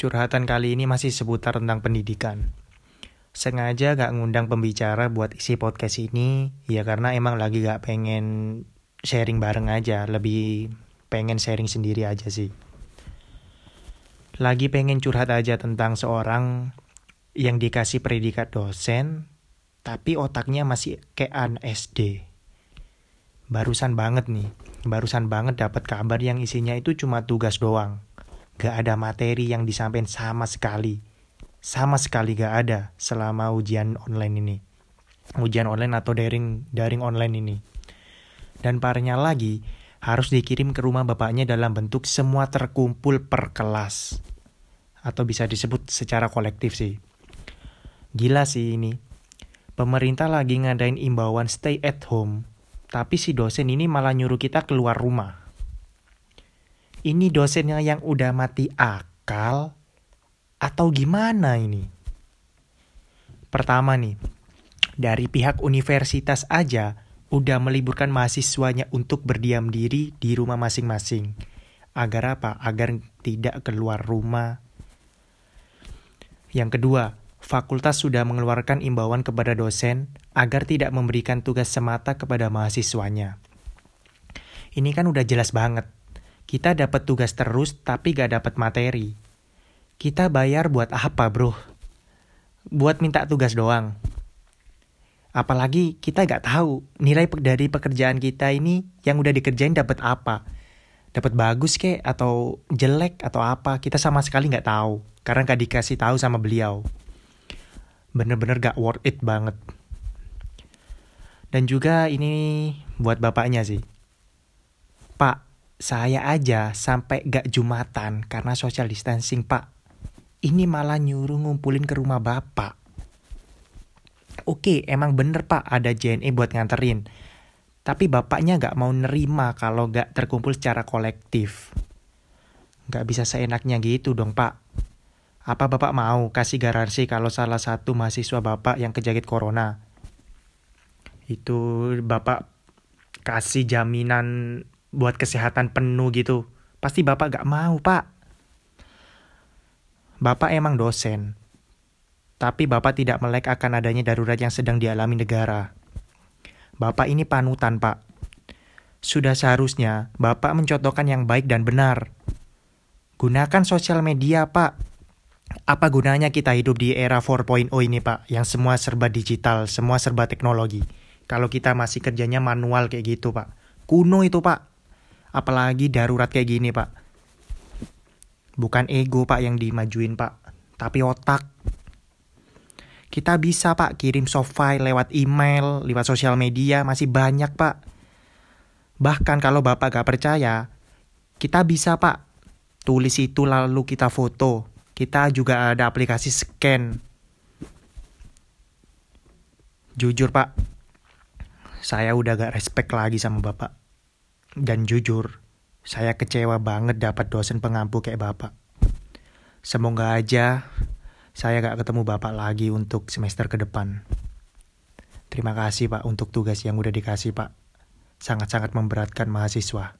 curhatan kali ini masih seputar tentang pendidikan. Sengaja gak ngundang pembicara buat isi podcast ini, ya karena emang lagi gak pengen sharing bareng aja, lebih pengen sharing sendiri aja sih. Lagi pengen curhat aja tentang seorang yang dikasih predikat dosen, tapi otaknya masih kayak an SD. Barusan banget nih, barusan banget dapat kabar yang isinya itu cuma tugas doang. Gak ada materi yang disampaikan sama sekali. Sama sekali gak ada selama ujian online ini. Ujian online atau daring daring online ini. Dan parahnya lagi, harus dikirim ke rumah bapaknya dalam bentuk semua terkumpul per kelas. Atau bisa disebut secara kolektif sih. Gila sih ini. Pemerintah lagi ngadain imbauan stay at home tapi si dosen ini malah nyuruh kita keluar rumah. Ini dosennya yang udah mati akal atau gimana ini? Pertama nih, dari pihak universitas aja udah meliburkan mahasiswanya untuk berdiam diri di rumah masing-masing. Agar apa? Agar tidak keluar rumah. Yang kedua, fakultas sudah mengeluarkan imbauan kepada dosen agar tidak memberikan tugas semata kepada mahasiswanya. Ini kan udah jelas banget. Kita dapat tugas terus tapi gak dapat materi. Kita bayar buat apa bro? Buat minta tugas doang. Apalagi kita gak tahu nilai dari pekerjaan kita ini yang udah dikerjain dapat apa. Dapat bagus kek atau jelek atau apa kita sama sekali nggak tahu karena gak dikasih tahu sama beliau bener-bener gak worth it banget. Dan juga ini buat bapaknya sih. Pak, saya aja sampai gak jumatan karena social distancing pak. Ini malah nyuruh ngumpulin ke rumah bapak. Oke, emang bener pak ada JNE buat nganterin. Tapi bapaknya gak mau nerima kalau gak terkumpul secara kolektif. Gak bisa seenaknya gitu dong pak. Apa Bapak mau kasih garansi kalau salah satu mahasiswa Bapak yang kejangkit corona? Itu Bapak kasih jaminan buat kesehatan penuh gitu. Pasti Bapak gak mau, Pak. Bapak emang dosen. Tapi Bapak tidak melek akan adanya darurat yang sedang dialami negara. Bapak ini panutan, Pak. Sudah seharusnya Bapak mencontohkan yang baik dan benar. Gunakan sosial media, Pak apa gunanya kita hidup di era 4.0 ini Pak, yang semua serba digital, semua serba teknologi. Kalau kita masih kerjanya manual kayak gitu Pak. Kuno itu Pak. Apalagi darurat kayak gini Pak. Bukan ego Pak yang dimajuin Pak, tapi otak. Kita bisa Pak kirim soft file lewat email, lewat sosial media, masih banyak Pak. Bahkan kalau Bapak gak percaya, kita bisa Pak tulis itu lalu kita foto, kita juga ada aplikasi scan. Jujur pak, saya udah gak respect lagi sama bapak. Dan jujur, saya kecewa banget dapat dosen pengampu kayak bapak. Semoga aja saya gak ketemu bapak lagi untuk semester ke depan. Terima kasih pak untuk tugas yang udah dikasih pak. Sangat-sangat memberatkan mahasiswa.